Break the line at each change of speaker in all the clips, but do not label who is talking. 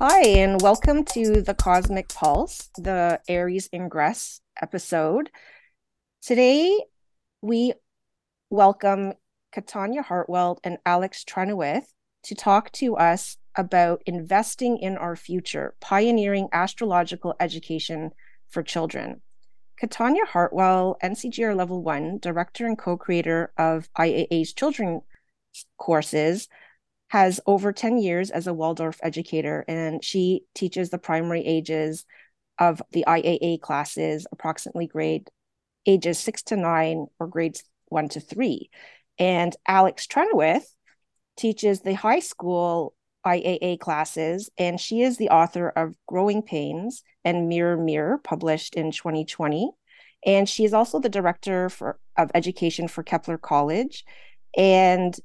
Hi, and welcome to the Cosmic Pulse, the Aries Ingress episode. Today, we welcome Katannya Hartwell and Alex Trenoweth to talk to us about investing in our future, pioneering astrological education for children. Katannya Hartwell, NCGR Level 1, director and co creator of IAA's children courses, has over 10 years as a Waldorf educator, and she teaches the primary ages of the IAA classes, approximately grade ages six to nine or grades one to three. And Alex Trenoweth teaches the high school IAA classes, and she is the author of Growing Pains and Mirror Mirror, published in 2020. And she is also the director for, of education for Kepler College and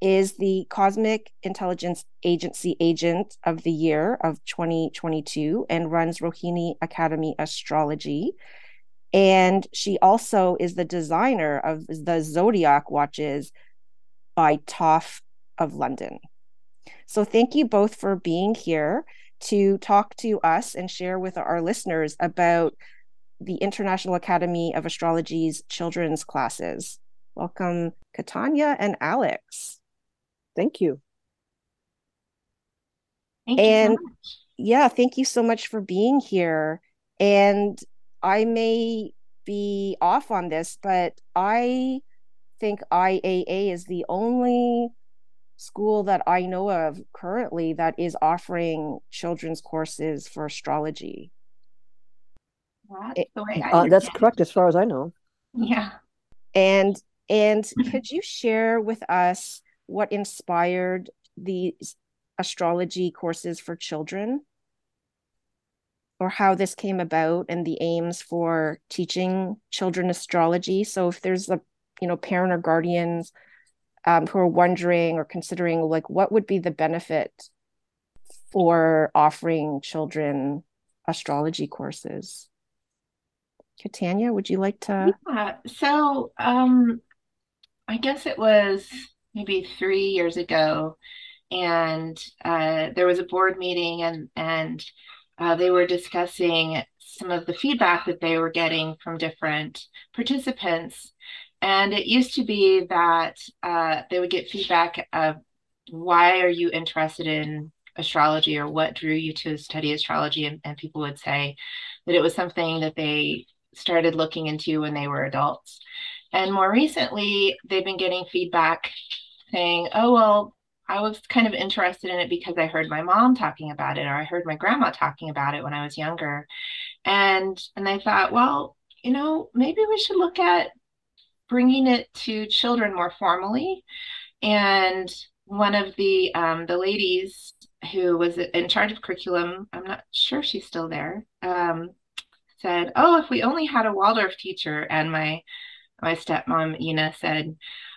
is the Cosmic Intelligence Agency Agent of the Year of 2022 and runs Rohini Academy Astrology. And she also is the designer of the Zodiac watches by Toff of London. So thank you both for being here to talk to us and share with our listeners about the International Academy of Astrology's children's classes. Welcome, Katannya and Alex.
Thank you.
Thank and you so yeah, thank you so much for being here. And I may be off on this, but I think IAA is the only school that I know of currently that is offering children's courses for astrology.
That's, uh, that's correct as far as I know.
Yeah.
And and could you share with us what inspired these astrology courses for children? Or how this came about and the aims for teaching children astrology. So if there's a you know parent or guardians um, who are wondering or considering like what would be the benefit for offering children astrology courses Katannya, would you like to
yeah so um i guess it was maybe three years ago and uh, there was a board meeting and and uh, they were discussing some of the feedback that they were getting from different participants and it used to be that uh, they would get feedback of why are you interested in astrology or what drew you to study astrology? And, and people would say that it was something that they started looking into when they were adults. And more recently, they've been getting feedback saying, oh, well, I was kind of interested in it because I heard my mom talking about it or I heard my grandma talking about it when I was younger. And and I thought, well, you know, maybe we should look at bringing it to children more formally. And one of the um, the ladies who was in charge of curriculum, I'm not sure she's still there, um, said, "Oh, if we only had a Waldorf teacher." And my my stepmom Ina said,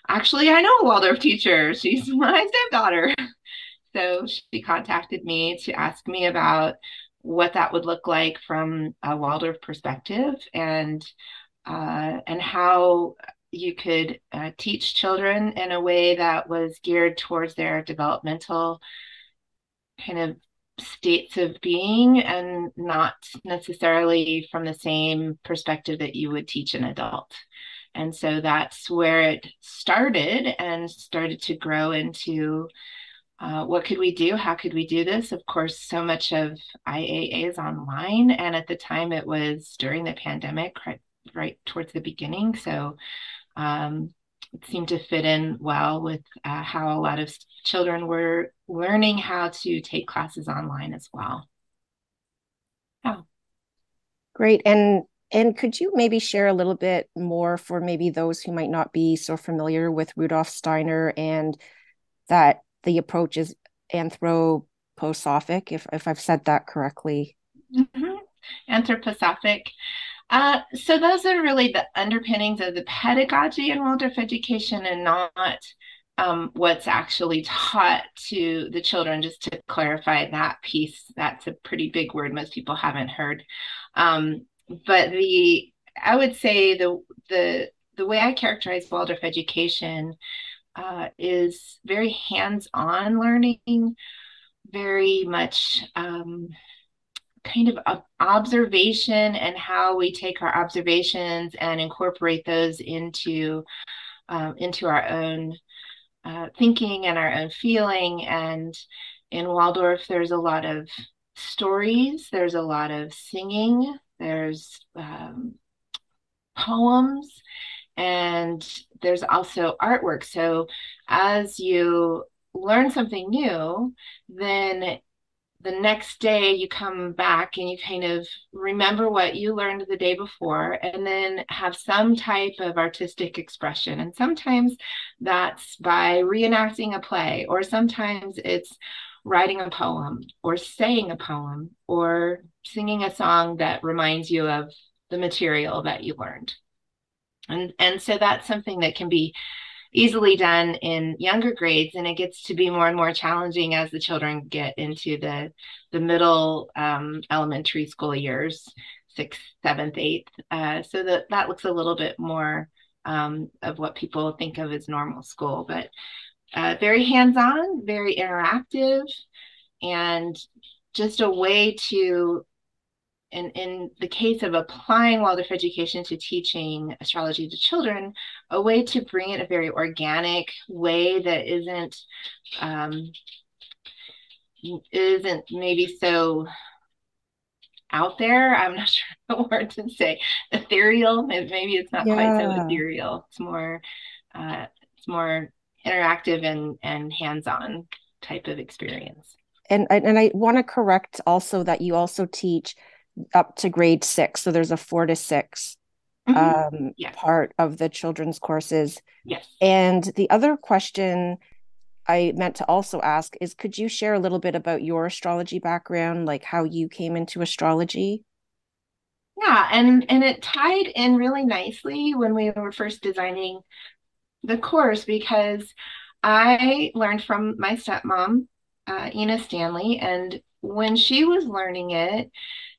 "Actually, I know a Waldorf teacher. She's my stepdaughter." So she contacted me to ask me about what that would look like from a Waldorf perspective and uh, and how you could uh, teach children in a way that was geared towards their developmental kind of states of being and not necessarily from the same perspective that you would teach an adult. And so that's where it started and started to grow into uh, what could we do? How could we do this? Of course, so much of IAA is online. And at the time, it was during the pandemic, right, right towards the beginning. So um, it seemed to fit in well with uh, how a lot of children were learning how to take classes online as well.
Yeah. Great. And and could you maybe share a little bit more for maybe those who might not be so familiar with Rudolf Steiner and that the approach is anthroposophic, if if I've said that correctly?
Mm-hmm. Anthroposophic. Uh, so those are really the underpinnings of the pedagogy in Waldorf education and not um, what's actually taught to the children, just to clarify that piece. That's a pretty big word most people haven't heard. Um, but the I would say the the the way I characterize Waldorf education uh, is very hands-on learning very much um, kind of observation and how we take our observations and incorporate those into um, into our own uh, thinking and our own feeling. And in Waldorf, there's a lot of stories, there's a lot of singing, there's um, poems, and there's also artwork. So as you learn something new, then the next day you come back and you kind of remember what you learned the day before and then have some type of artistic expression and sometimes that's by reenacting a play or sometimes it's writing a poem or saying a poem or singing a song that reminds you of the material that you learned. And and so that's something that can be easily done in younger grades and it gets to be more and more challenging as the children get into the the middle um, elementary school years sixth seventh eighth. Uh, so that that looks a little bit more um, of what people think of as normal school. But uh, very hands-on very interactive and just a way to in, in the case of applying Waldorf education to teaching astrology to children, a way to bring it a very organic way that isn't um, isn't maybe so out there. I'm not sure the word to say. Ethereal. Maybe it's not yeah. quite so ethereal. It's more uh, it's more interactive and and hands-on type of experience.
And and I want to correct also that you also teach up to grade six. So there's a four to 6 mm-hmm. um, yes. part of the children's courses.
Yes.
And the other question I meant to also ask is could you share a little bit about your astrology background, like how you came into astrology?
Yeah, and and it tied in really nicely when we were first designing the course because I learned from my stepmom, uh, Ina Stanley, and when she was learning it,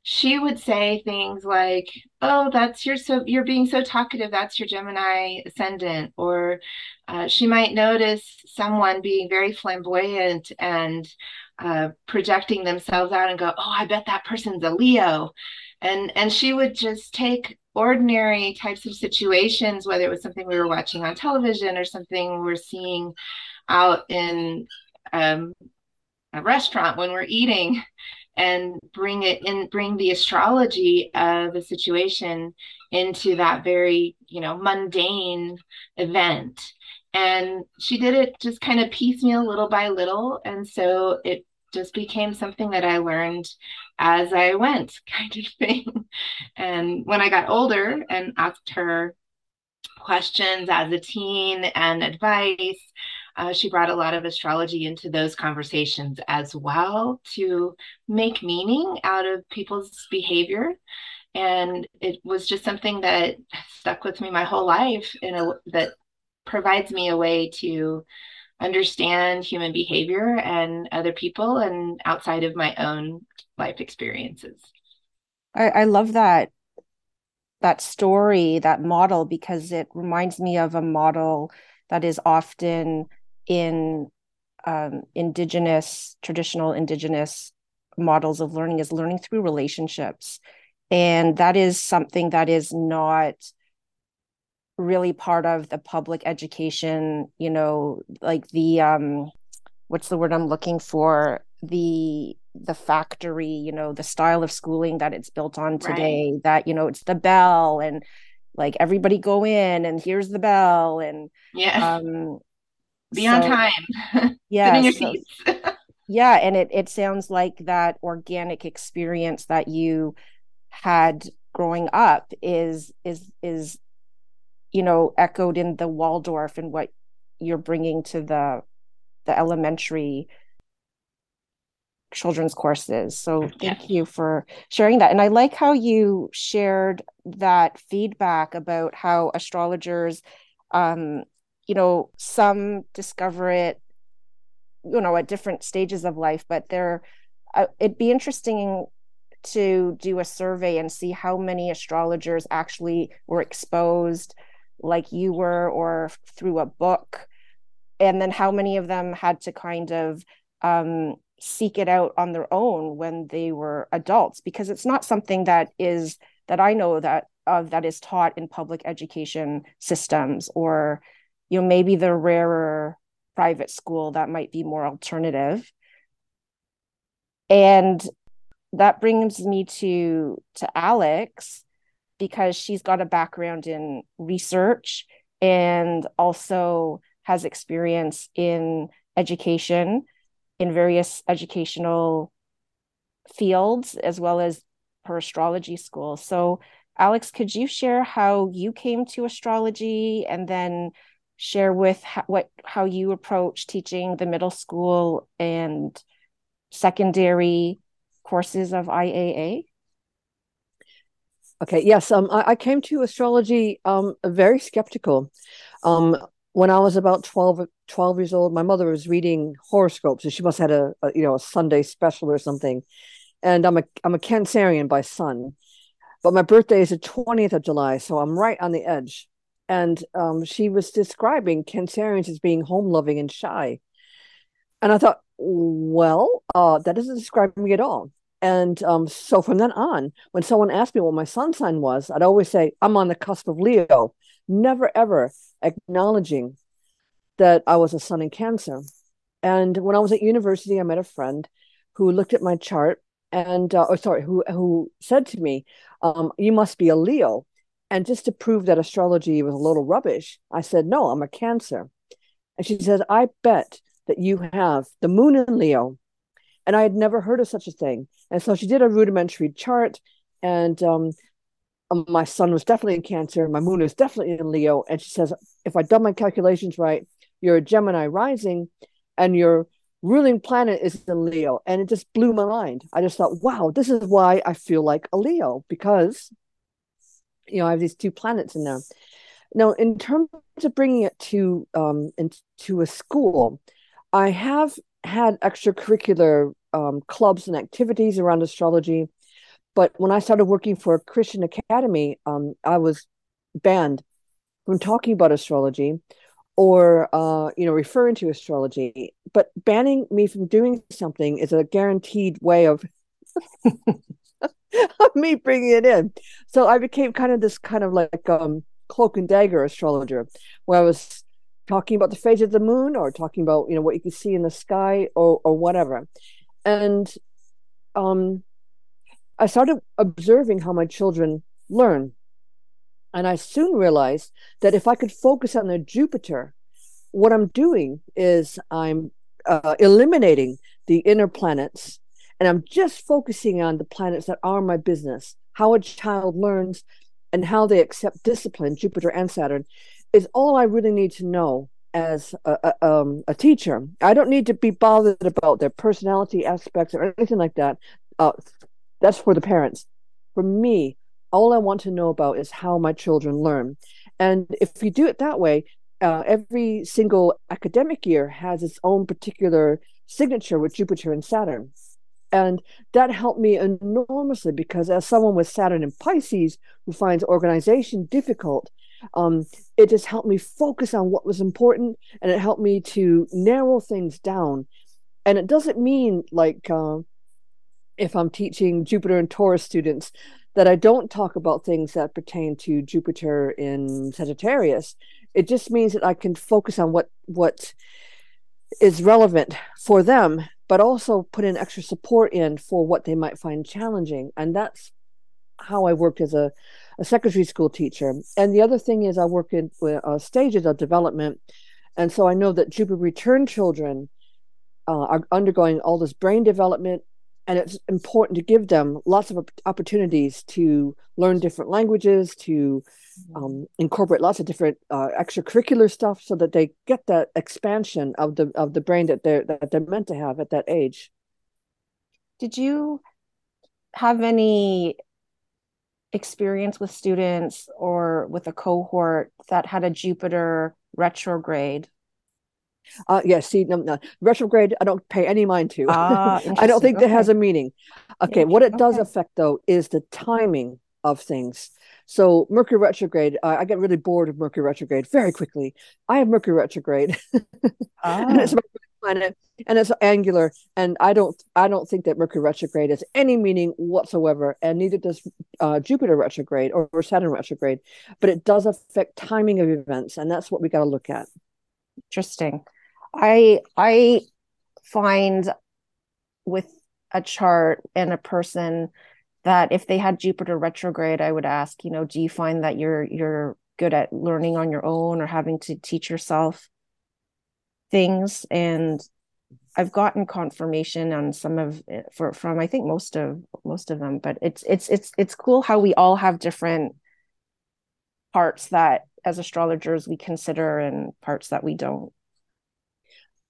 she would say things like, "Oh, that's your so you're being so talkative. That's your Gemini ascendant." Or uh, she might notice someone being very flamboyant and uh, projecting themselves out and go, "Oh, I bet that person's a Leo," and and she would just take ordinary types of situations, whether it was something we were watching on television or something we we're seeing out in um, a restaurant when we're eating and bring it in bring the astrology of a situation into that very you know mundane event. And she did it just kind of piecemeal little by little. And so it just became something that i learned as i went kind of thing and when i got older and asked her questions as a teen and advice uh, she brought a lot of astrology into those conversations as well to make meaning out of people's behavior. And it was just something that stuck with me my whole life in a that provides me a way to understand human behavior and other people and outside of my own life experiences.
I, I love that that story, that model, because it reminds me of a model that is often in um, indigenous traditional indigenous models of learning is learning through relationships and that is something that is not really part of the public education you know like the um what's the word i'm looking for the the factory you know the style of schooling that it's built on today right. that you know it's the bell and like everybody go in and here's the bell and
yeah um be so, on time.
Yeah. so, yeah. And it, it sounds like that organic experience that you had growing up is, is, is, you know, echoed in the Waldorf and what you're bringing to the, the elementary children's courses. So thank yeah. you for sharing that. And I like how you shared that feedback about how astrologers um, you know some discover it you know at different stages of life but there uh, it'd be interesting to do a survey and see how many astrologers actually were exposed like you were or through a book. And then how many of them had to kind of um, seek it out on their own when they were adults? Because it's not something that is that I know that of that is taught in public education systems or you know maybe the rarer private school that might be more alternative. And that brings me to to Alex because she's got a background in research and also has experience in education in various educational fields as well as her astrology school. So Alex, could you share how you came to astrology and then share with how, what how you approach teaching the middle school and secondary courses of IAA?
Okay, yes, um, I, I came to astrology um, very skeptical. Um, when I was about 12, 12 years old, my mother was reading horoscopes, and she must have had a, a, you know a Sunday special or something. And I'm a I'm a Cancerian by sun, but my birthday is the twentieth of July, so I'm right on the edge. And um, she was describing Cancerians as being home loving and shy, and I thought, well, uh, that doesn't describe me at all. And um, so from then on, when someone asked me what my sun sign was, I'd always say, I'm on the cusp of Leo, never ever acknowledging that I was a sun in Cancer. And when I was at university, I met a friend who looked at my chart and, uh, or sorry, who, who said to me, um, You must be a Leo. And just to prove that astrology was a little rubbish, I said, No, I'm a Cancer. And she said, I bet that you have the moon in Leo. And I had never heard of such a thing. And so she did a rudimentary chart, and um, um, my sun was definitely in Cancer. My moon is definitely in Leo. And she says, if I've done my calculations right, you're a Gemini rising, and your ruling planet is in Leo. And it just blew my mind. I just thought, wow, this is why I feel like a Leo because, you know, I have these two planets in there. Now, in terms of bringing it to um, into a school, I have had extracurricular um, clubs and activities around astrology. But when I started working for Christian academy, um, I was banned from talking about astrology or uh, you know referring to astrology. But banning me from doing something is a guaranteed way of of me bringing it in. So I became kind of this kind of like um, cloak and dagger astrologer, where I was talking about the phase of the moon or talking about you know what you can see in the sky or or whatever and um, I started observing how my children learn. And I soon realized that if I could focus on their Jupiter, what I'm doing is I'm uh, eliminating the inner planets and I'm just focusing on the planets that are my business, how a child learns and how they accept discipline, Jupiter and Saturn, is all I really need to know as a, a, um, a teacher. I don't need to be bothered about their personality aspects or anything like that. Uh, that's for the parents. For me, all I want to know about is how my children learn. And if you do it that way, uh, every single academic year has its own particular signature with Jupiter and Saturn. And that helped me enormously because, as someone with Saturn in Pisces who finds organization difficult, um, it just helped me focus on what was important and it helped me to narrow things down. And it doesn't mean like uh, if i'm teaching jupiter and taurus students that i don't talk about things that pertain to jupiter in sagittarius. It just means that i can focus on what what is relevant for them but also put in extra support in for what they might find challenging. And that's how i worked as a a secondary school teacher. And the other thing is, I work in uh, stages of development. And so I know that Jupiter return children uh, are undergoing all this brain development. And it's important to give them lots of opportunities to learn different languages, to um, incorporate lots of different uh, extracurricular stuff, so that they get that expansion of the of the brain that they're that they're meant to have at that age.
Did you have any experience with students or with a cohort that had a Jupiter retrograde?
Uh, yes, see, no, no. retrograde, I don't pay any mind to. Ah, I don't think okay. that has a meaning. Okay, what it does okay. affect though is the timing of things. So Mercury retrograde, uh, I get really bored of Mercury retrograde very quickly. I have Mercury retrograde, ah. and it's my planet, and it's angular. And I don't I don't think that Mercury retrograde has any meaning whatsoever, and neither does uh, Jupiter retrograde or, or Saturn retrograde. But it does affect timing of events, and that's what we got to look at.
Interesting. I I find with a chart and a person that if they had Jupiter retrograde, I would ask, you know, do you find that you're you're good at learning on your own or having to teach yourself things? And I've gotten confirmation on some of for from I think most of most of them, but it's it's it's it's cool how we all have different parts that as astrologers we consider and parts that we don't.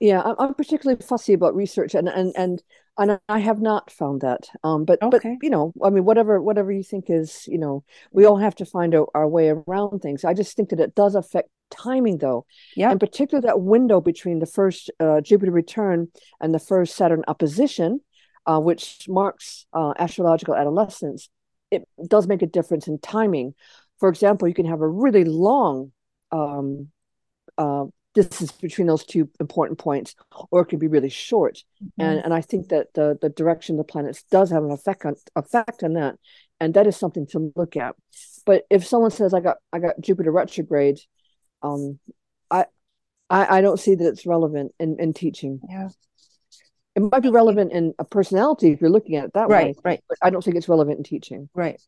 Yeah, I'm, particularly fussy about research, and and and and I have not found that. Um, but okay. but you know, I mean, whatever whatever you think is, you know, we all have to find out our way around things. I just think that it does affect timing, though. Yeah. In particular, that window between the first uh, Jupiter return and the first Saturn opposition, uh, which marks uh, astrological adolescence, it does make a difference in timing. For example, you can have a really long um, uh, distance between those two important points, or it can be really short. Mm-hmm. And and I think that the the direction of the planets does have an effect on effect on that, and that is something to look at. But if someone says I got I got Jupiter retrograde, um, I I, I don't see that it's relevant in in teaching.
Yeah.
It might be relevant in a personality if you're looking at it that
right,
way.
Right.
But I don't think it's relevant in teaching.
Right.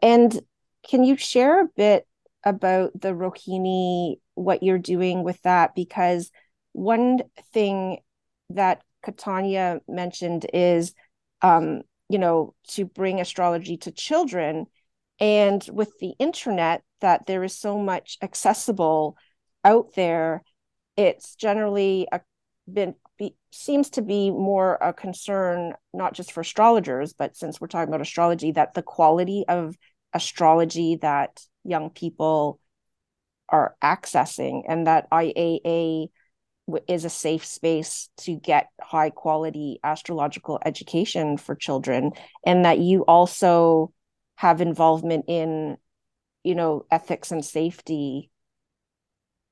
And can you share a bit about the Rohini, what you're doing with that, because one thing that Katannya mentioned is, um, you know, to bring astrology to children. And with the internet, that there is so much accessible out there, it's generally a, been be, seems to be more a concern, not just for astrologers, but since we're talking about astrology, that the quality of astrology that young people are accessing and that IAA is a safe space to get high quality astrological education for children and that you also have involvement in you know ethics and safety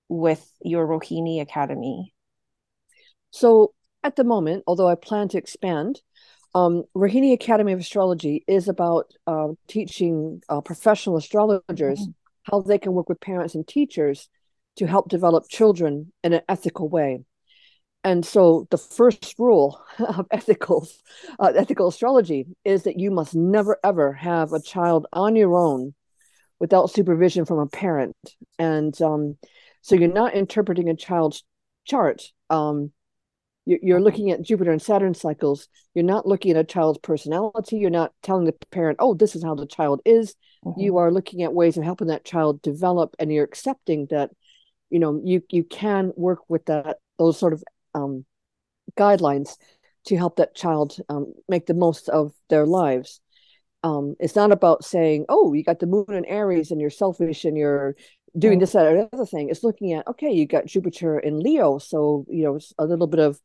with your Rohini Academy.
So at the moment, although I plan to expand, um, Rohini Academy of Astrology is about uh, teaching uh, professional astrologers mm-hmm. how they can work with parents and teachers to help develop children in an ethical way. And so, the first rule of ethical uh, ethical astrology is that you must never ever have a child on your own without supervision from a parent. And um, so, you're not interpreting a child's chart. Um, you're looking at Jupiter and Saturn cycles. You're not looking at a child's personality. You're not telling the parent, oh, this is how the child is. Mm-hmm. You are looking at ways of helping that child develop, and you're accepting that, you know, you you can work with that those sort of um, guidelines to help that child um, make the most of their lives. Um, it's not about saying, oh, you got the moon in Aries and you're selfish and you're doing this that or other thing it's looking at okay you got jupiter in leo so you know a little bit of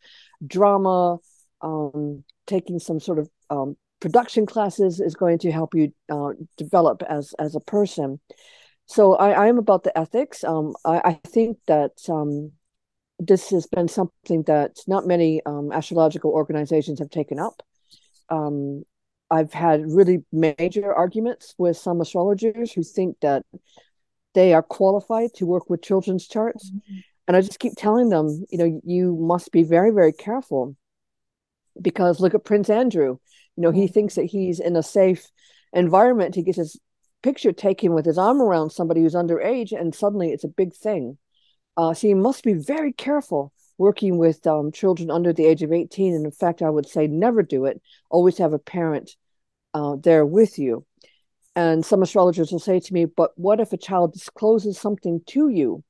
drama um taking some sort of um production classes is going to help you uh, develop as as a person. So i i am about the ethics. Um i i think that um this has been something that not many um, astrological organizations have taken up. Um I've had really major arguments with some astrologers who think that they are qualified to work with children's charts. Mm-hmm. And I just keep telling them, you know, you must be very, very careful because look at Prince Andrew. You know, he thinks that he's in a safe environment. He gets his picture taken with his arm around somebody who's underage, and suddenly it's a big thing. Uh, so you must be very careful working with um, children under the age of 18. And in fact, I would say never do it. Always have a parent uh, there with you. And some astrologers will say to me, "But what if a child discloses something to you?"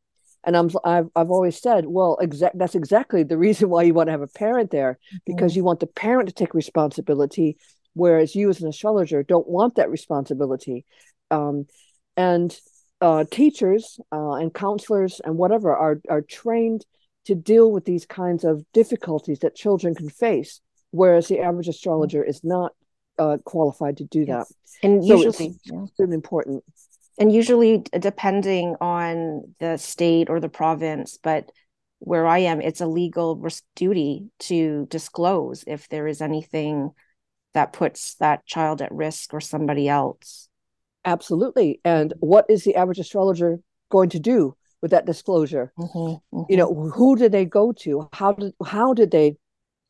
And I'm I've I've always said, well, exact that's exactly the reason why you want to have a parent there because mm-hmm. you want the parent to take responsibility, whereas you as an astrologer don't want that responsibility. Um, and uh, teachers uh, and counselors and whatever are are trained to deal with these kinds of difficulties that children can face, whereas the average astrologer is not uh, qualified to do yes.
that. And so usually,
it's yeah. really important.
And usually, depending on the state or the province, but where I am, it's a legal duty to disclose if there is anything that puts that child at risk or somebody else.
Absolutely. And what is the average astrologer going to do with that disclosure? Mm-hmm, mm-hmm. You know, who did they go to? How did how did they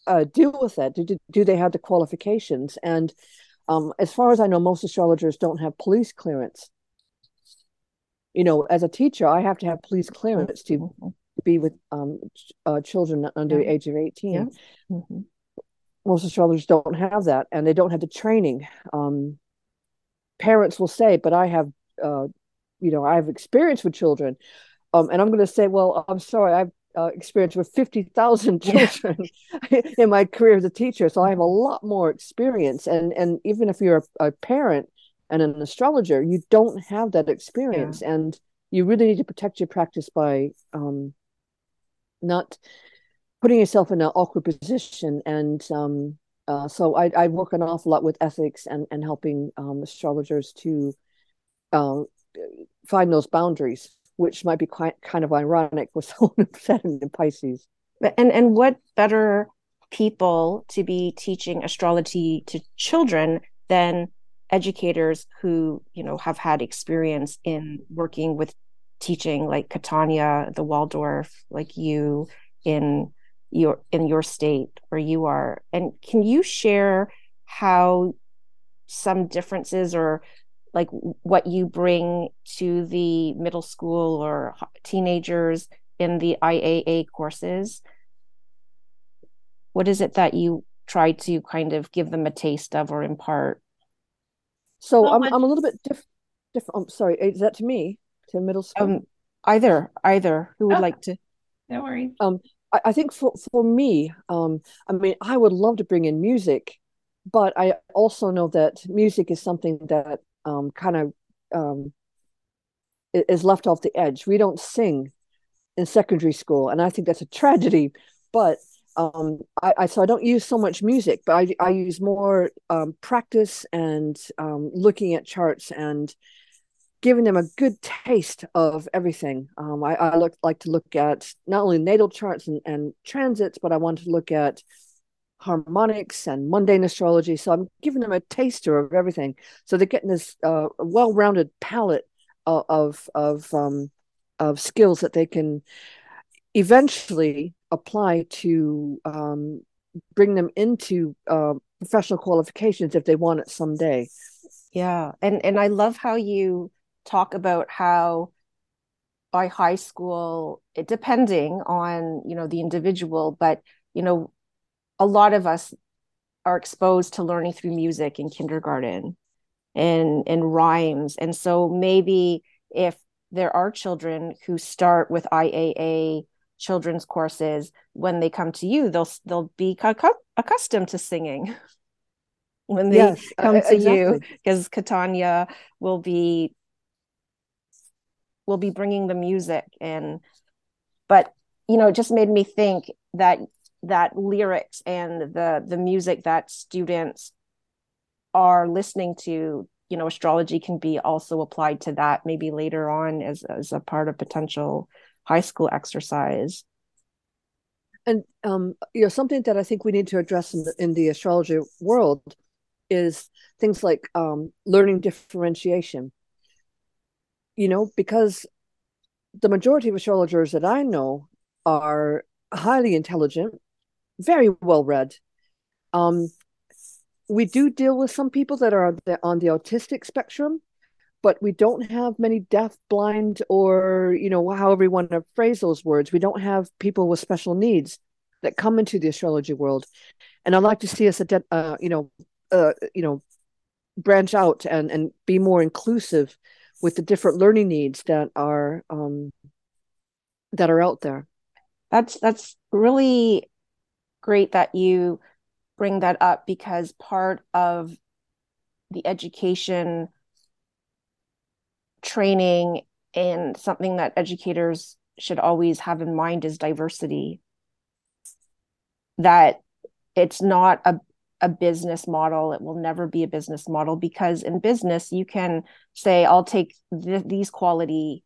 uh, deal with that? Do, do they have the qualifications? And um, as far as I know, most astrologers don't have police clearance. You know, as a teacher, I have to have police clearance to mm-hmm. be with um, uh, children under yeah. the age of 18. Yeah. Mm-hmm. Most astrologers don't have that, and they don't have the training. Um, parents will say, but I have, uh, you know, I have experience with children. Um, and I'm going to say, well, I'm sorry, I've uh, experience with 50,000 children yeah. in my career as a teacher. So I have a lot more experience. And, and even if you're a, a parent and an astrologer, you don't have that experience. Yeah. And you really need to protect your practice by um, not putting yourself in an awkward position. And um, uh, so I, I work an awful lot with ethics and, and helping um, astrologers to uh, find those boundaries which might be quite kind of ironic with Saturn in Pisces.
And and what better people to be teaching astrology to children than educators who you know have had experience in working with teaching like Katannya, the Waldorf, like you in your in your state where you are. And can you share how some differences or like what you bring to the middle school or teenagers in the IAA courses? What is it that you try to kind of give them a taste of or impart?
So well, I'm, I'm a little bit different. Diff- I'm sorry, is that to me? To middle school? Um,
either, either. Who would oh, like to?
No worries.
Um, I, I think for for me, um, I mean, I would love to bring in music, but I also know that music is something that um, kind of um, is left off the edge. We don't sing in secondary school, and I think that's a tragedy. But um, I, I, so I don't use so much music, but I I use more um, practice and um, looking at charts and giving them a good taste of everything. Um, I, I look like to look at not only natal charts and, and transits, but I want to look at harmonics and mundane astrology. So I'm giving them a taster of everything. So they're getting this uh, well-rounded palette of of of, um, of skills that they can eventually apply to um, bring them into uh, professional qualifications if they want it someday.
Yeah, and and I love how you talk about how by high school, it depending on you know the individual, but you know a lot of us are exposed to learning through music in kindergarten and and rhymes. And so maybe if there are children who start with IAA children's courses when they come to you they'll they'll be accustomed to singing. When they yes, come to exactly. you because Katannya will be will be bringing the music and but you know it just made me think that that lyrics and the the music that students are listening to you know astrology can be also applied to that maybe later on as as a part of potential high school exercise.
And um you know something that i think we need to address in the, in the astrology world is things like um learning differentiation. You know because the majority of astrologers that i know are highly intelligent very well read. Um, we do deal with some people that are on the autistic spectrum, but we don't have many deaf, blind, or you know, however you want to phrase those words. We don't have people with special needs that come into the astrology world, and I'd like to see us, uh, you know, uh, you know, branch out and and be more inclusive with the different learning needs that are um, that are out there.
That's that's really great that you bring that up because part of the education training and something that educators should always have in mind is diversity. That it's not a, a business model. It will never be a business model because in business you can say i'll take th- these quality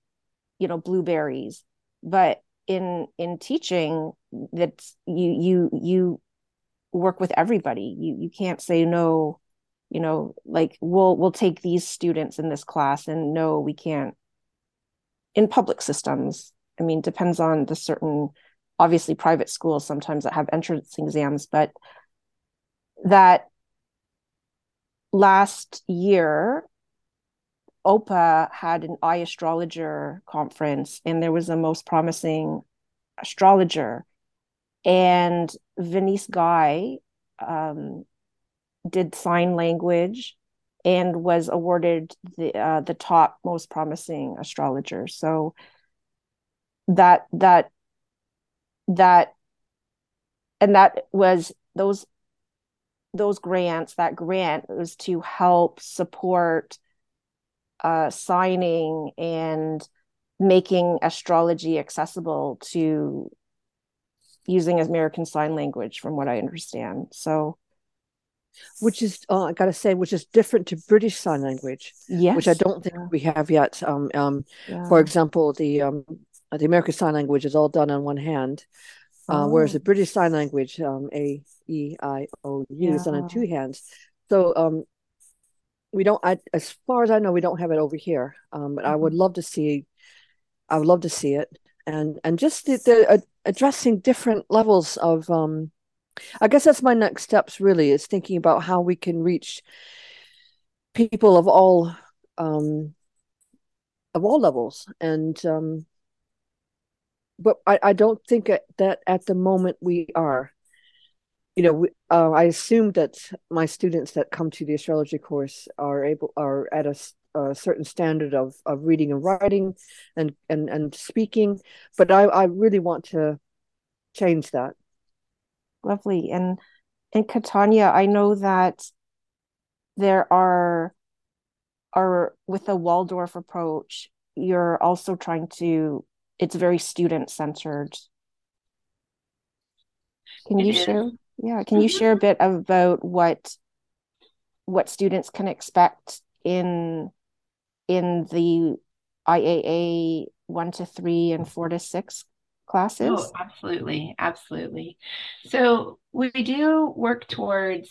you know blueberries. But in in teaching that you you you work with everybody. You you can't say no you know like we'll we'll take these students in this class and no we can't. In public systems i mean depends on the certain obviously private schools sometimes that have entrance exams but that last year OPA had an eye astrologer conference, and there was a most promising astrologer. And Venice Guy um, did sign language and was awarded the uh, the top most promising astrologer. So that that that and that was those those grants that grant was to help support uh, signing and making astrology accessible to using American Sign Language, from what I understand. So,
which is uh, I gotta say, which is different to British Sign Language,
yes,
which I don't think yeah. we have yet. Um, um, yeah. For example, the um, the American Sign Language is all done on one hand, uh, oh. whereas the British Sign Language, um, A E I O U, is done on two hands. So um, we don't I, as far as i know we don't have it over here um, but mm-hmm. i would mm-hmm. love to see i would love to see it and and just the, the uh, addressing different levels of um i guess that's my next steps really is thinking about how we can reach people of all um of all levels and um but i i don't think that at the moment we are you know, uh, I assume that my students that come to the astrology course are able are at a, a, certain standard of of reading and writing, and and and speaking. But I I really want to change that.
Lovely, and and Katannya, I know that there are are with the Waldorf approach. You're also trying to. It's very student centered. Can you share? Yeah, can you mm-hmm. share a bit about what what students can expect in in the IAA one to three and four to six classes?
Oh, absolutely, absolutely. So we do work towards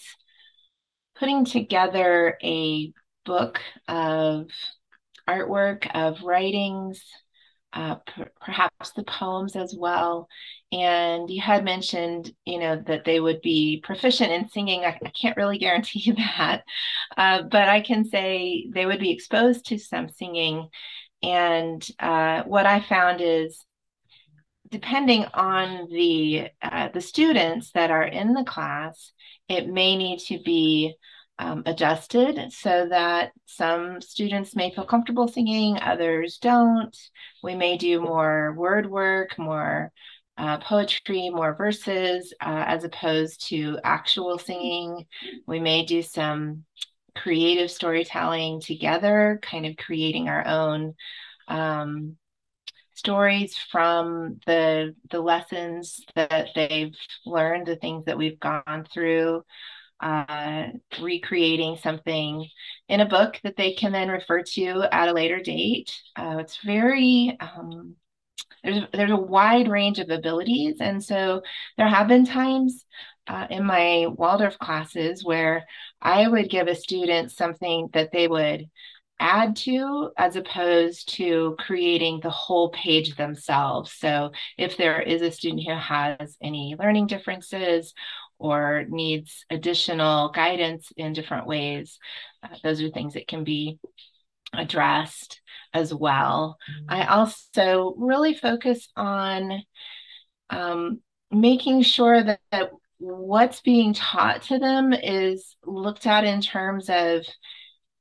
putting together a book of artwork, of writings, uh, perhaps the poems as well. And you had mentioned, you know, that they would be proficient in singing. I, I can't really guarantee that, uh, but I can say they would be exposed to some singing. And uh, what I found is, depending on the uh, the students that are in the class, it may need to be um, adjusted so that some students may feel comfortable singing, others don't. We may do more word work, more uh, poetry, more verses, uh, as opposed to actual singing. We may do some creative storytelling together, kind of creating our own um, stories from the the lessons that they've learned, the things that we've gone through uh, recreating something in a book that they can then refer to at a later date. Uh, it's very um, there's there's a wide range of abilities, and so there have been times uh, in my Waldorf classes where I would give a student something that they would add to as opposed to creating the whole page themselves. So if there is a student who has any learning differences or needs additional guidance in different ways, uh, those are things that can be addressed as well. Mm-hmm. I also really focus on um, making sure that, that what's being taught to them is looked at in terms of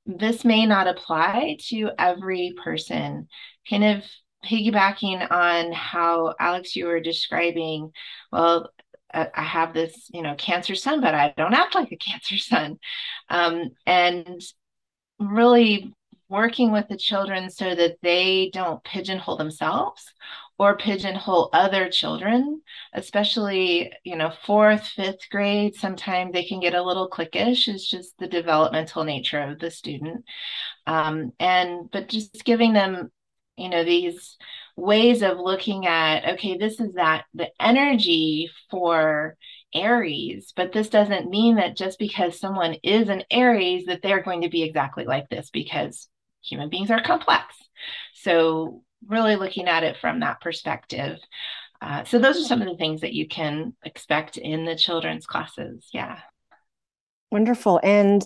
this may not apply to every person. Kind of piggybacking on how Alex, you were describing, well, I have this, you know, cancer sun, but I don't act like a cancer sun. Um, and really working with the children so that they don't pigeonhole themselves or pigeonhole other children, especially, you know, fourth, fifth grade. Sometimes they can get a little cliquish. It's just the developmental nature of the student. Um, and, but just giving them, you know, these ways of looking at okay this is that the energy for aries but this doesn't mean that just because someone is an aries that they're going to be exactly like this because human beings are complex. So really looking at it from that perspective. Uh, so those are some of the things that you can expect in the children's classes. Yeah.
Wonderful. And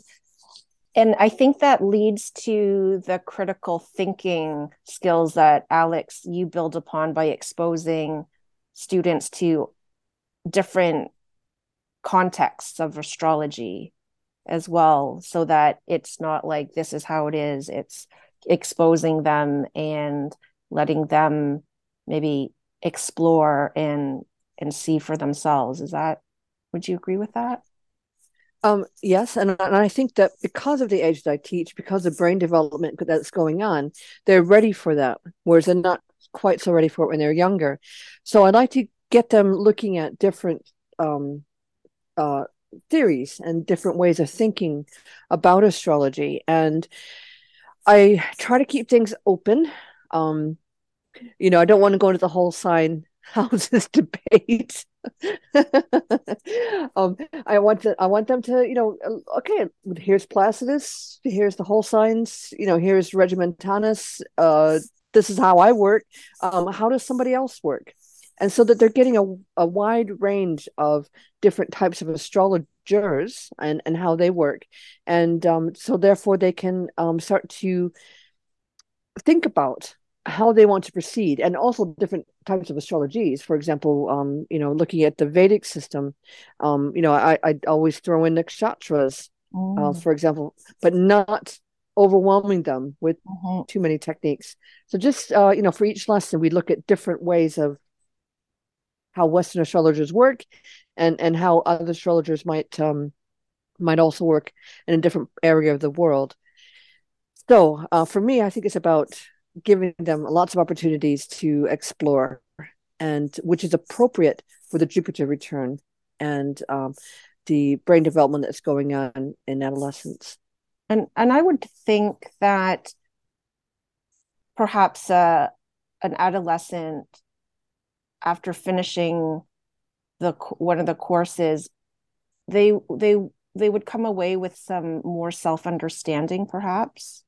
and I think that leads to the critical thinking skills that Alex you build upon by exposing students to different contexts of astrology as well so that it's not like this is how it is. It's exposing them and letting them maybe explore and and see for themselves. Is that would you agree with that
um, yes, and, and I think that because of the age that I teach, because of brain development that's going on, they're ready for that, whereas they're not quite so ready for it when they're younger. So I'd like to get them looking at different um, uh, theories and different ways of thinking about astrology, and I try to keep things open. Um, you know, I don't want to go into the whole sign houses debate. um, I want to, I want them to, you know, uh, okay, here's Placidus, here's the whole signs, you know, here's Regiomontanus. Uh, this is how I work. Um, how does somebody else work? And so that they're getting a, a wide range of different types of astrologers and, and how they work. And um, so therefore they can um, start to think about how they want to proceed and also different types of astrologies for example um you know looking at the vedic system um you know i i always throw in nakshatras mm. uh, for example but not overwhelming them with mm-hmm. too many techniques so just uh you know for each lesson we look at different ways of how western astrologers work and and how other astrologers might um might also work in a different area of the world so uh, for me i think it's about giving them lots of opportunities to explore and which is appropriate for the Jupiter return and um, the brain development that's going on in adolescence.
And and I would think that perhaps uh, an adolescent after finishing the one of the courses, they they they would come away with some more self understanding, perhaps.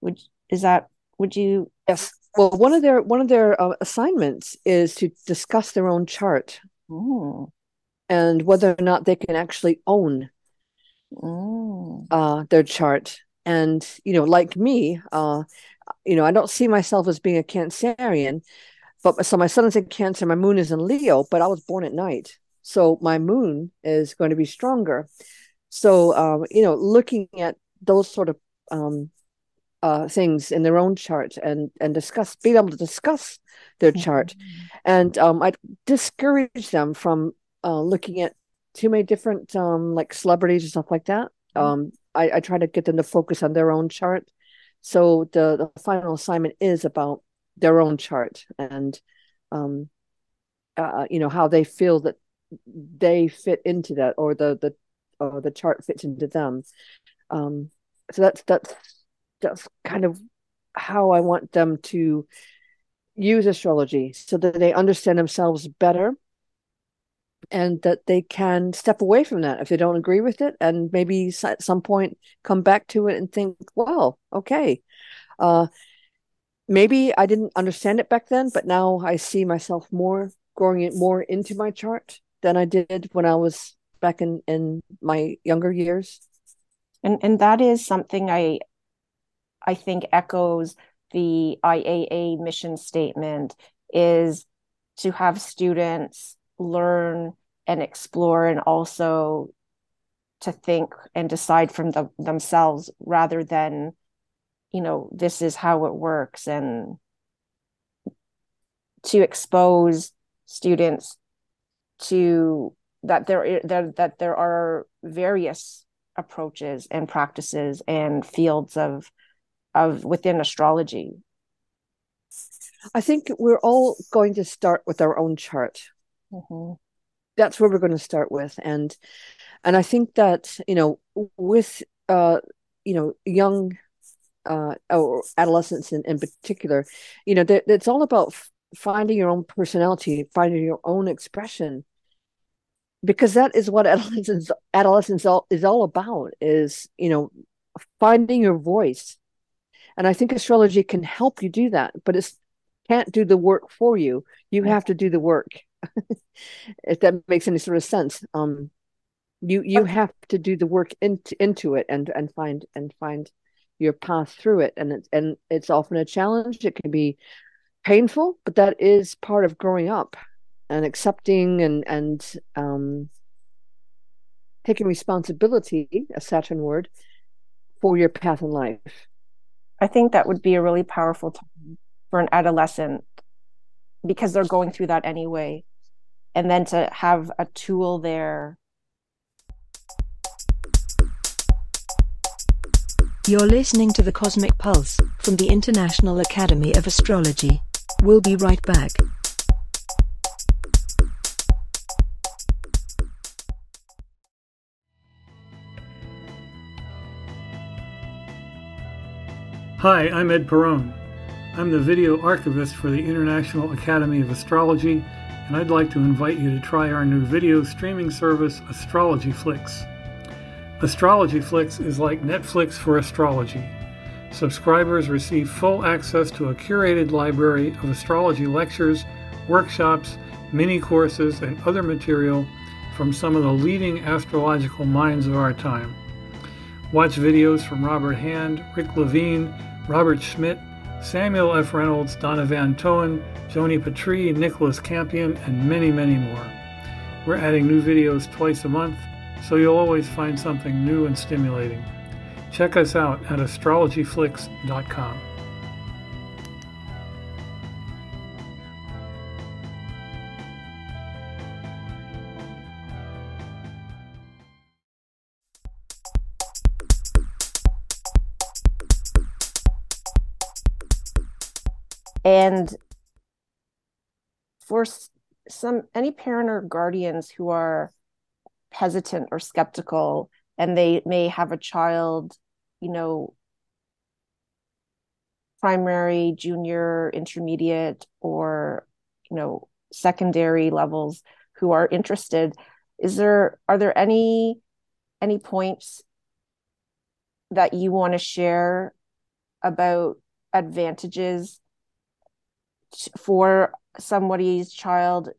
Would is that would you
yes. Well one of their one of their uh, assignments is to discuss their own chart.
Ooh.
and whether or not they can actually own uh, their chart. And you know like me uh, you know i don't see myself as being a cancerian but so my sun is in cancer my moon is in leo but i was born at night. So my moon is going to be stronger. So um, you know looking at those sort of um, uh, things in their own chart and and discuss being able to discuss their chart. And um, i discourage them from uh, looking at too many different um, like celebrities and stuff like that. Mm-hmm. um, I, I try to get them to focus on their own chart. So the, the final assignment is about their own chart and um, uh, you know how they feel that they fit into that or the the or the chart fits into them. Um, so that's that's that's kind of how I want them to use astrology so that they understand themselves better and that they can step away from that if they don't agree with it and maybe at some point come back to it and think well okay uh maybe i didn't understand it back then but now i see myself more growing it more into my chart than i did when i was back in in my younger years.
And and that is something i I think echoes the IAA mission statement is to have students learn and explore and also to think and decide from the, themselves rather than you know this is how it works and to expose students to that there that, that there are various approaches and practices and fields of of within astrology?
I think we're all going to start with our own chart.
Mm-hmm.
That's where we're going to start with, and and I think that you know with uh you know young uh, or adolescents in, in particular, you know, it's all about finding your own personality, finding your own expression, because that is what adolescence adolescence all, is all about. Is you know, finding your voice, and I think astrology can help you do that, but it can't do the work for you. You have to do the work. if that makes any sort of sense. Um, you you have to do the work into into it and and find and find your path through it and it's and it's often a challenge it can be painful but that is part of growing up and accepting and and um taking responsibility a saturn word for your path in life
i think that would be a really powerful time for an adolescent because they're going through that anyway and then to have a tool there
You're listening to the Cosmic Pulse from the International Academy of Astrology. We'll be right back.
Hi, I'm Ed Perrone. I'm the video archivist for the International Academy of Astrology, and I'd like to invite you to try our new video streaming service, Astrology Flix. Astrology Flix is like Netflix for astrology. Subscribers receive full access to a curated library of astrology lectures, workshops, mini courses, and other material from some of the leading astrological minds of our time. Watch videos from Robert Hand, Rick Levine, Robert Schmidt, Samuel F. Reynolds, Donna Van Toen, Joni Patry, Nicholas Campion, and many, many more. We're adding new videos twice a month so you'll always find something new and stimulating. Check us out at astrologyflix.com.
And for some any parent or guardians who are hesitant or skeptical and they may have a child you know primary junior intermediate or you know secondary levels who are interested is there are there any any points that you want to share about advantages for somebody's child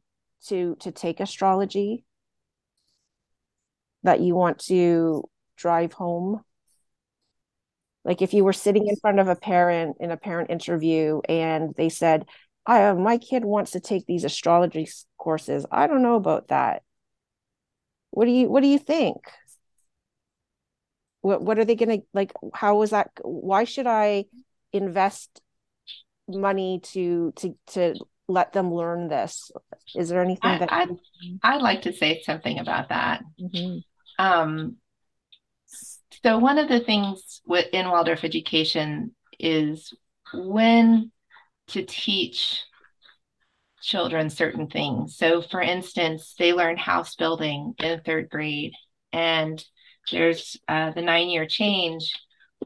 to to take astrology that you want to drive home? Like if you were sitting in front of a parent in a parent interview and they said, I, uh, my kid wants to take these astrology courses. I don't know about that. What do you what do you think? What what are they going to like how is that why should I invest money to to to let them learn this? Is there anything I, that
I'd, I'd, like to say something about that. Mm-hmm. Um, so one of the things in Waldorf education is when to teach children certain things. So for instance, they learn house building in third grade and there's uh, the nine year change,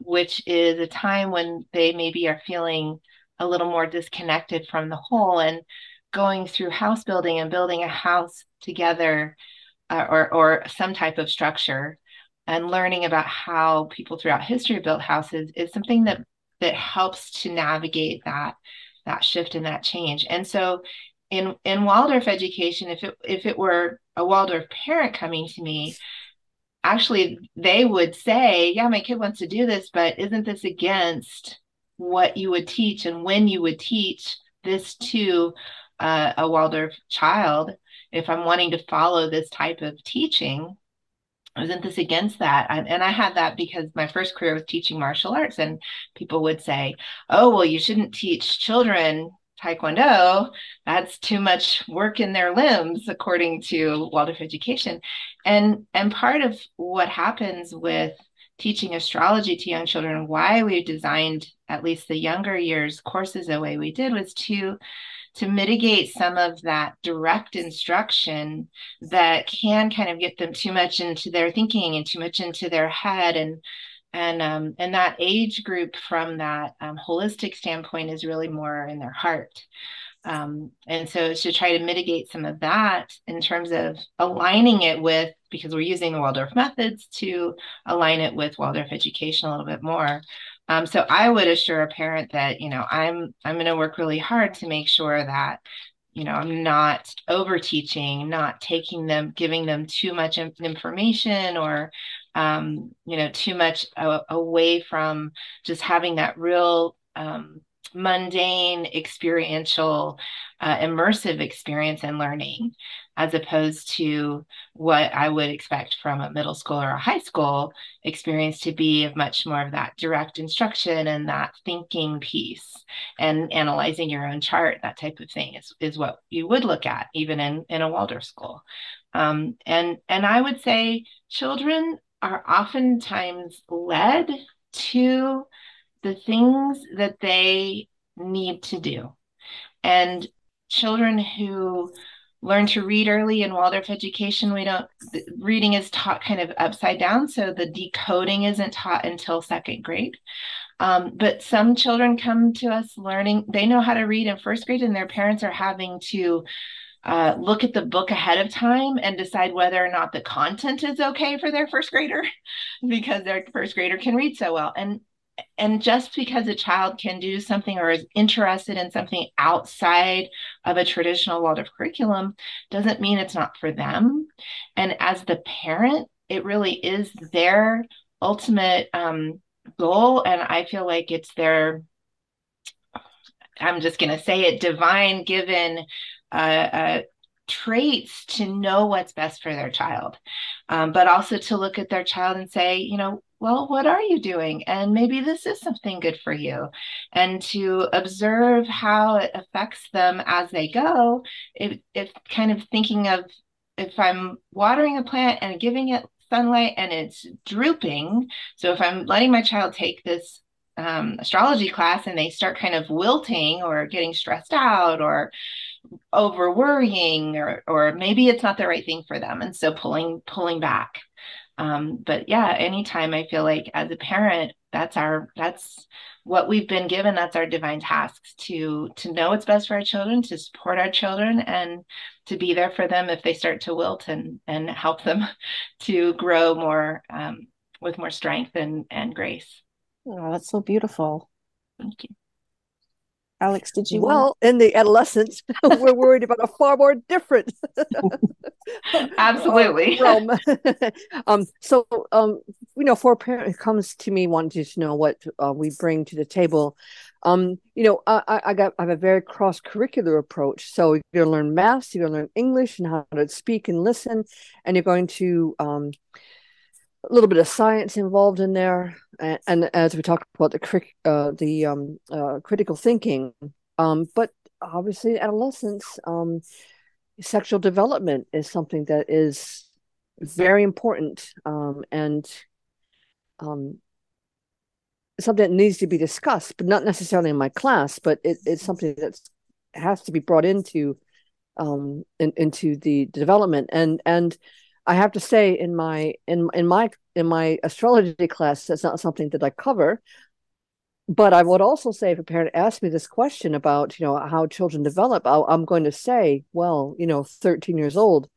which is a time when they maybe are feeling a little more disconnected from the whole and going through house building and building a house together uh, or, or some type of structure and learning about how people throughout history built houses is something that that helps to navigate that that shift and that change. And so in in waldorf education if it if it were a waldorf parent coming to me actually they would say yeah my kid wants to do this but isn't this against what you would teach and when you would teach this to uh, a waldorf child if I'm wanting to follow this type of teaching, isn't this against that? And I had that because my first career was teaching martial arts, and people would say, "Oh, well, you shouldn't teach children Taekwondo. That's too much work in their limbs, according to Waldorf education." And and part of what happens with teaching astrology to young children, why we designed at least the younger years courses the way we did, was to to mitigate some of that direct instruction that can kind of get them too much into their thinking and too much into their head. And and um, and that age group from that um, holistic standpoint is really more in their heart um, and so to try to mitigate some of that in terms of aligning it with because we're using the waldorf methods to align it with waldorf education a little bit more. Um, so i would assure a parent that you know i'm i'm going to work really hard to make sure that you know i'm not over teaching not taking them giving them too much information or um, you know, too much away from just having that real um, mundane, experiential, uh, immersive experience and learning, as opposed to what I would expect from a middle school or a high school experience to be of much more of that direct instruction and that thinking piece and analyzing your own chart, that type of thing is, is what you would look at even in, in a Waldorf school. Um, and and I would say children are oftentimes led to the things that they need to do. And children who learn to read early in Waldorf education, we don't, reading is taught kind of upside down. So the decoding isn't taught until second grade. Um, but some children come to us learning, they know how to read in first grade, and their parents are having to uh, look at the book ahead of time and decide whether or not the content is okay for their first grader because their first grader can read so well and and just because a child can do something or is interested in something outside of a traditional Waldorf curriculum doesn't mean it's not for them. And as the parent it really is their ultimate um, goal. And i feel like it's their i'm just going to say it divine given uh, uh, traits to know what's best for their child, um, but also to look at their child and say, you know, well, what are you doing? And maybe this is something good for you. And to observe how it affects them as they go, if, if kind of thinking of if I'm watering a plant and giving it sunlight and it's drooping, so if I'm letting my child take this um, astrology class and they start kind of wilting or getting stressed out or over worrying or or maybe it's not the right thing for them and so pulling pulling back um, but yeah anytime i feel like as a parent that's our that's what we've been given that's our divine tasks to to know what's best for our children to support our children and to be there for them if they start to wilt and and help them to grow more um, with more strength and and grace.
Oh that's so beautiful.
Thank you
Alex, did you?
Well, in the adolescence, we're worried about a far more different.
Absolutely.
realm. um, so, um, you know, for a parent who comes to me wanting to know what uh, we bring to the table, um, you know, I, I got I have a very cross curricular approach. So you're going to learn math, you're going to learn English and how to speak and listen, and you're going to um, a little bit of science involved in there, and, and as we talk about the uh, the um, uh, critical thinking, um, but obviously adolescence, um, sexual development is something that is very important um, and um, something that needs to be discussed, but not necessarily in my class, but it, it's something that has to be brought into um, in, into the development. And and I have to say in my in in my in my astrology class, that's not something that I cover. But I would also say if a parent asks me this question about you know how children develop, i am going to say, well, you know, 13 years old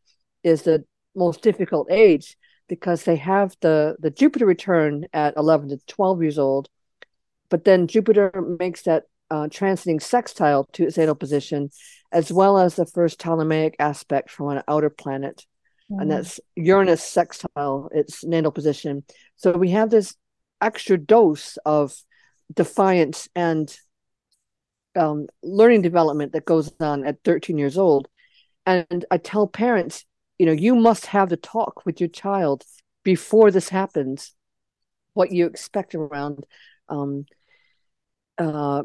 is the most difficult age because they have the the Jupiter return at 11 to 12 years old, but then Jupiter makes that uh, transiting sextile to its natal position, as well as the first Ptolemaic aspect from an outer planet mm. and that's Uranus sextile, its natal position. So we have this extra dose of defiance and um, learning development that goes on at 13 years old. And I tell parents, you know, you must have the talk with your child before this happens, what you expect around um, uh,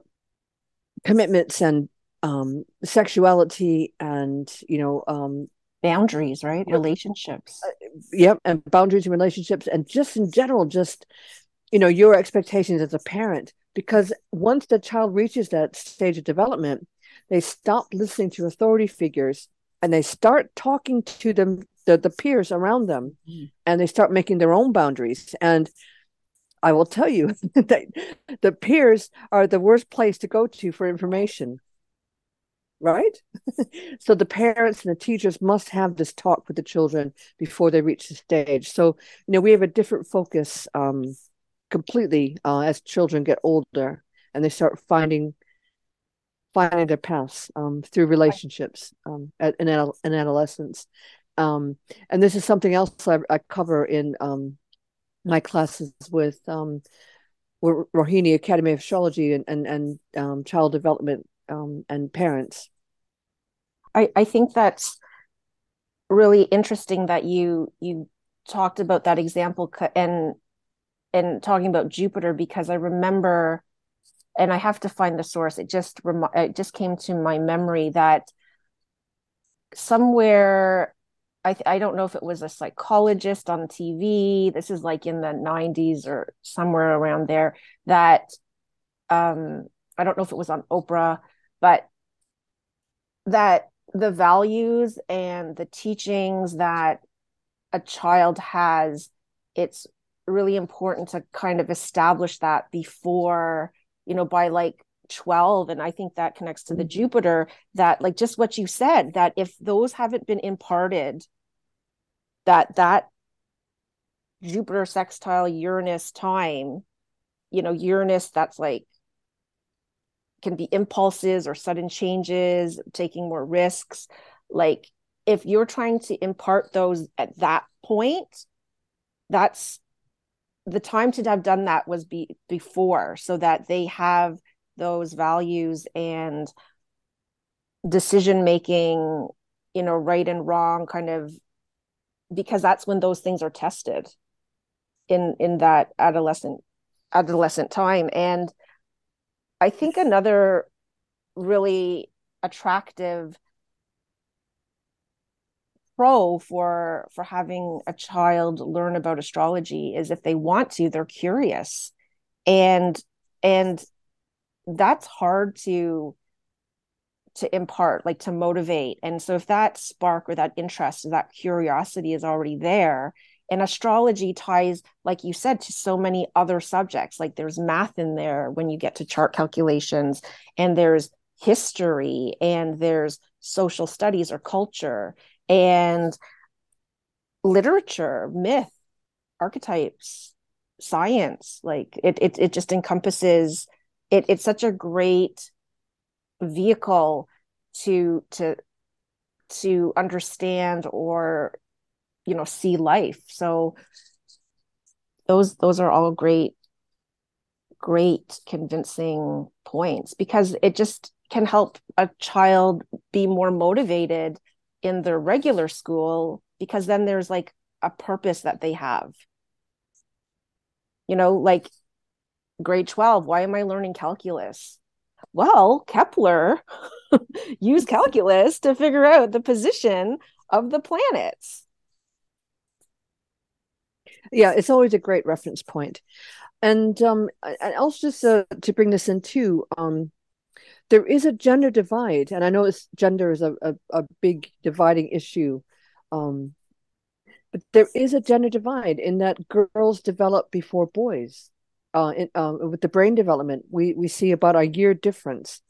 commitments and um, sexuality and, you know, um,
boundaries right yep. relationships uh,
yep and boundaries and relationships and just in general just you know your expectations as a parent because once the child reaches that stage of development they stop listening to authority figures and they start talking to them the, the peers around them mm-hmm. and they start making their own boundaries and I will tell you that the peers are the worst place to go to for information. Right? so the parents and the teachers must have this talk with the children before they reach the stage. So, you know, we have a different focus um, completely uh, as children get older and they start finding finding their paths um, through relationships um, at, in, in adolescence. Um, and this is something else I, I cover in um, my classes with um, Rohini Academy of Astrology and and, and um, child development um, and parents.
I, I think that's really interesting that you you talked about that example and and talking about Jupiter because I remember and I have to find the source. It just it just came to my memory that somewhere I I don't know if it was a psychologist on TV. This is like in the 90s or somewhere around there that um I don't know if it was on Oprah, but that the values and the teachings that a child has it's really important to kind of establish that before you know by like 12 and i think that connects to the mm-hmm. jupiter that like just what you said that if those haven't been imparted that that jupiter sextile uranus time you know uranus that's like can be impulses or sudden changes taking more risks. Like if you're trying to impart those at that point that's the time to have done that was be before so that they have those values and decision making you know right and wrong kind of because that's when those things are tested in in that adolescent adolescent time. And i think another really attractive pro for for having a child learn about astrology is if they want to they're curious. And and that's hard to to impart like to motivate. And so if that spark or that interest that curiosity is already there and astrology ties like you said to so many other subjects like there's math in there when you get to chart calculations and there's history and there's social studies or culture and literature, myth, archetypes, science. Like it, it, it just encompasses. It, it's such a great vehicle to to to understand or you know see life. So those those are all great great convincing points because it just can help a child be more motivated in their regular school because then there's like a purpose that they have. You know like grade 12 why am i learning calculus? Well kepler used calculus to figure out the position of the planets
yeah it's always a great reference point and um and also just uh, to bring this in too um there is a gender divide, and I know it's, gender is a, a, a big dividing issue. Um, but there is a gender divide in that girls develop before boys. Uh, in, uh, with the brain development, we we see about a year difference.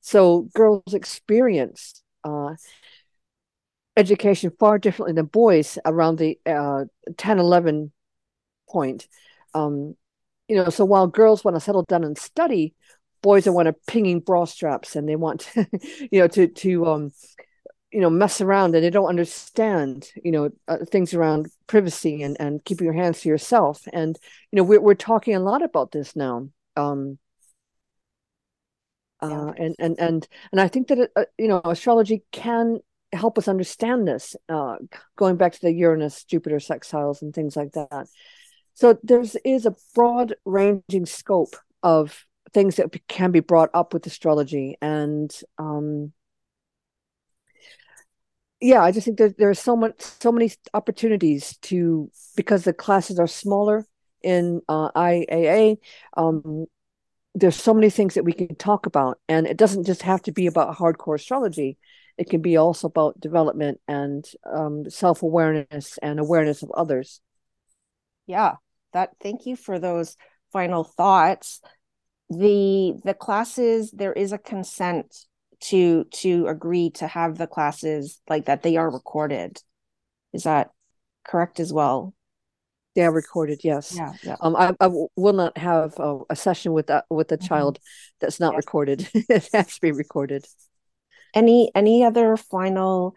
So girls experience uh, education far differently than boys around the uh, 10, 11 point. Um, you know, so while girls want to settle down and study, boys are want to pinging bra straps and they want to, you know to to um you know mess around and they don't understand you know uh, things around privacy and and keeping your hands to yourself and you know we're we're talking a lot about this now um uh, and and and and I think that uh, you know astrology can help us understand this. Uh, going back to the Uranus Jupiter sextiles and things like that. So there's is a broad ranging scope of things that can be brought up with astrology and um yeah i just think that there's so much so many opportunities to because the classes are smaller in uh, iaa um there's so many things that we can talk about. And it doesn't just have to be about hardcore astrology. It can be also about development and um, self-awareness and awareness of others.
Yeah that thank you for those final thoughts, the the classes there is a consent to to agree to have the classes like that they are recorded. Is that correct as well?
They are recorded, yes.
Yeah, yeah.
Um, I, I will not have a, a session with that with a
Mhm.
child that's not
Yes.
recorded. it has to be recorded.
Any any other final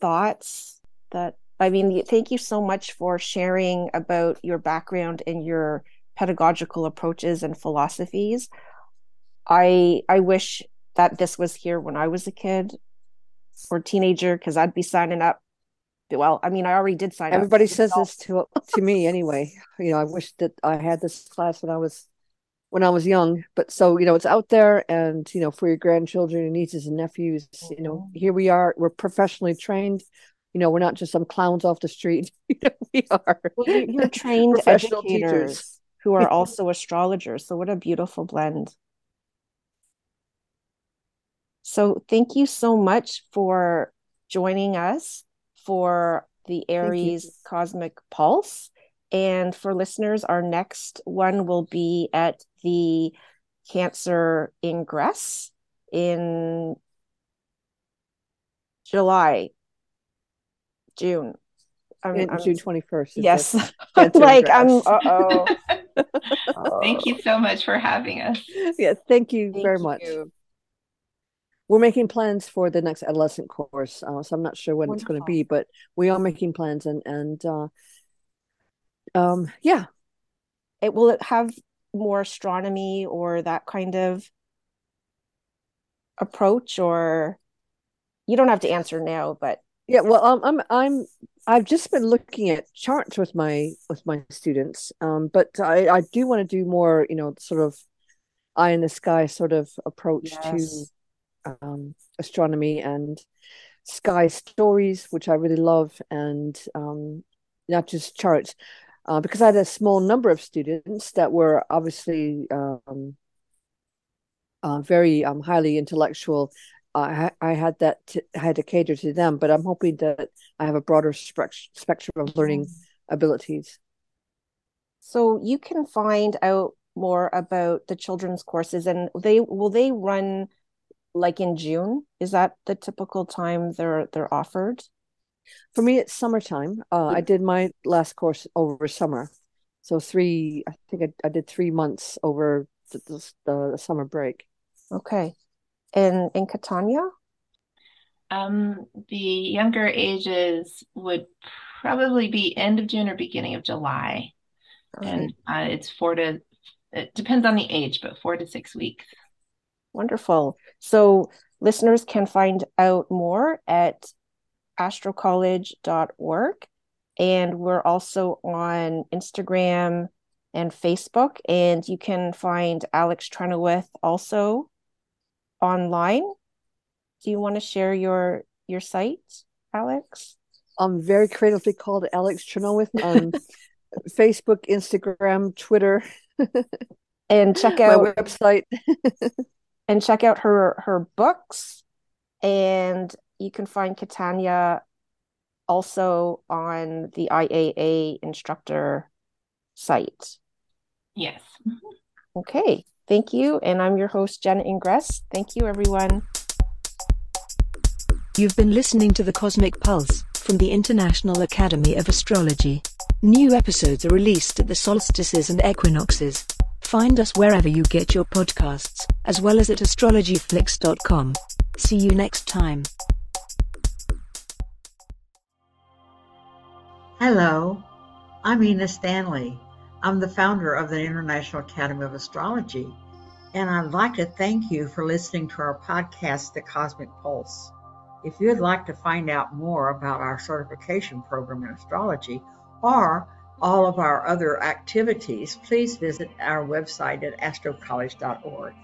thoughts that I mean, thank you so much for sharing about your background and your pedagogical approaches and philosophies. I I wish that this was here when I was a kid or teenager because I'd be signing up. Well, I mean, I already did sign
Everybody
up.
Everybody says this to to me anyway. You know, I wish that I had this class when I was when I was young. But so you know, it's out there, and you know, for your grandchildren and nieces and nephews, you know, mm-hmm. here we are. We're professionally trained. You know, we're not just some clowns off the street. You know, we are
Well, you're, trained
professional
educators
teachers.
who are also astrologers. So what a beautiful blend. So thank you so much for joining us for the. Aries Cosmic Pulse. And for listeners, our next one will be at the Cancer Ingress in July, June. I'm-
In
I'm-
June twenty first.
Yes. Like, I'm, uh-oh.
Thank you so much for having us.
Yes, thank you
Thank
very much. We're making plans for the next adolescent course, uh, so I'm not sure when it's going to be, but we are making plans, and and uh, um, yeah,
It will it have more astronomy or that kind of approach, or you don't have to answer now, but
yeah. Well, um, I'm I'm I've just been looking at charts with my with my students, um, but I I do want to do more, you know, sort of eye in the sky sort of approach to um, astronomy and sky stories, which I really love, and um, not just charts, uh, because I had a small number of students that were obviously um, uh, very um, highly intellectual. I, I had that to, I had to cater to them, but I'm hoping that I have a broader spec- spectrum of learning abilities.
So you can find out more about the children's courses and they will they run like in June? Is that the typical time they're they're offered?
For me, it's summertime. Uh, I did my last course over summer, so three. I think I, I did three months over the, the, the summer break.
Okay. And in Katannya?
Um, the younger ages would probably be end of June or beginning of July. And uh, it's four to, it depends on the age, but four to six weeks.
Wonderful. So listeners can find out more at astrocollege.org. And we're also on Instagram and Facebook. And you can find Alex Trenoweth also online. Do you want to share your your site, Alex?
I'm very creatively called Alex Trenoweth on um, Facebook, Instagram, Twitter,
And check
my
out
website.
and check out her her books and you can find Katannya also on the IAA instructor site.
Yes.
Okay, thank you. And I'm your host, Jenna Ingress. Thank you, everyone.
You've been listening to the Cosmic Pulse from the International Academy of Astrology. New episodes are released at the solstices and equinoxes. Find us wherever you get your podcasts, as well as at astrologyflix.com. See you next time.
Hello, I'm Ena Stanley. I'm the founder of the International Academy of Astrology, and I'd like to thank you for listening to our podcast, The Cosmic Pulse. If you'd like to find out more about our certification program in astrology or all of our other activities, please visit our website at astrocollege.org.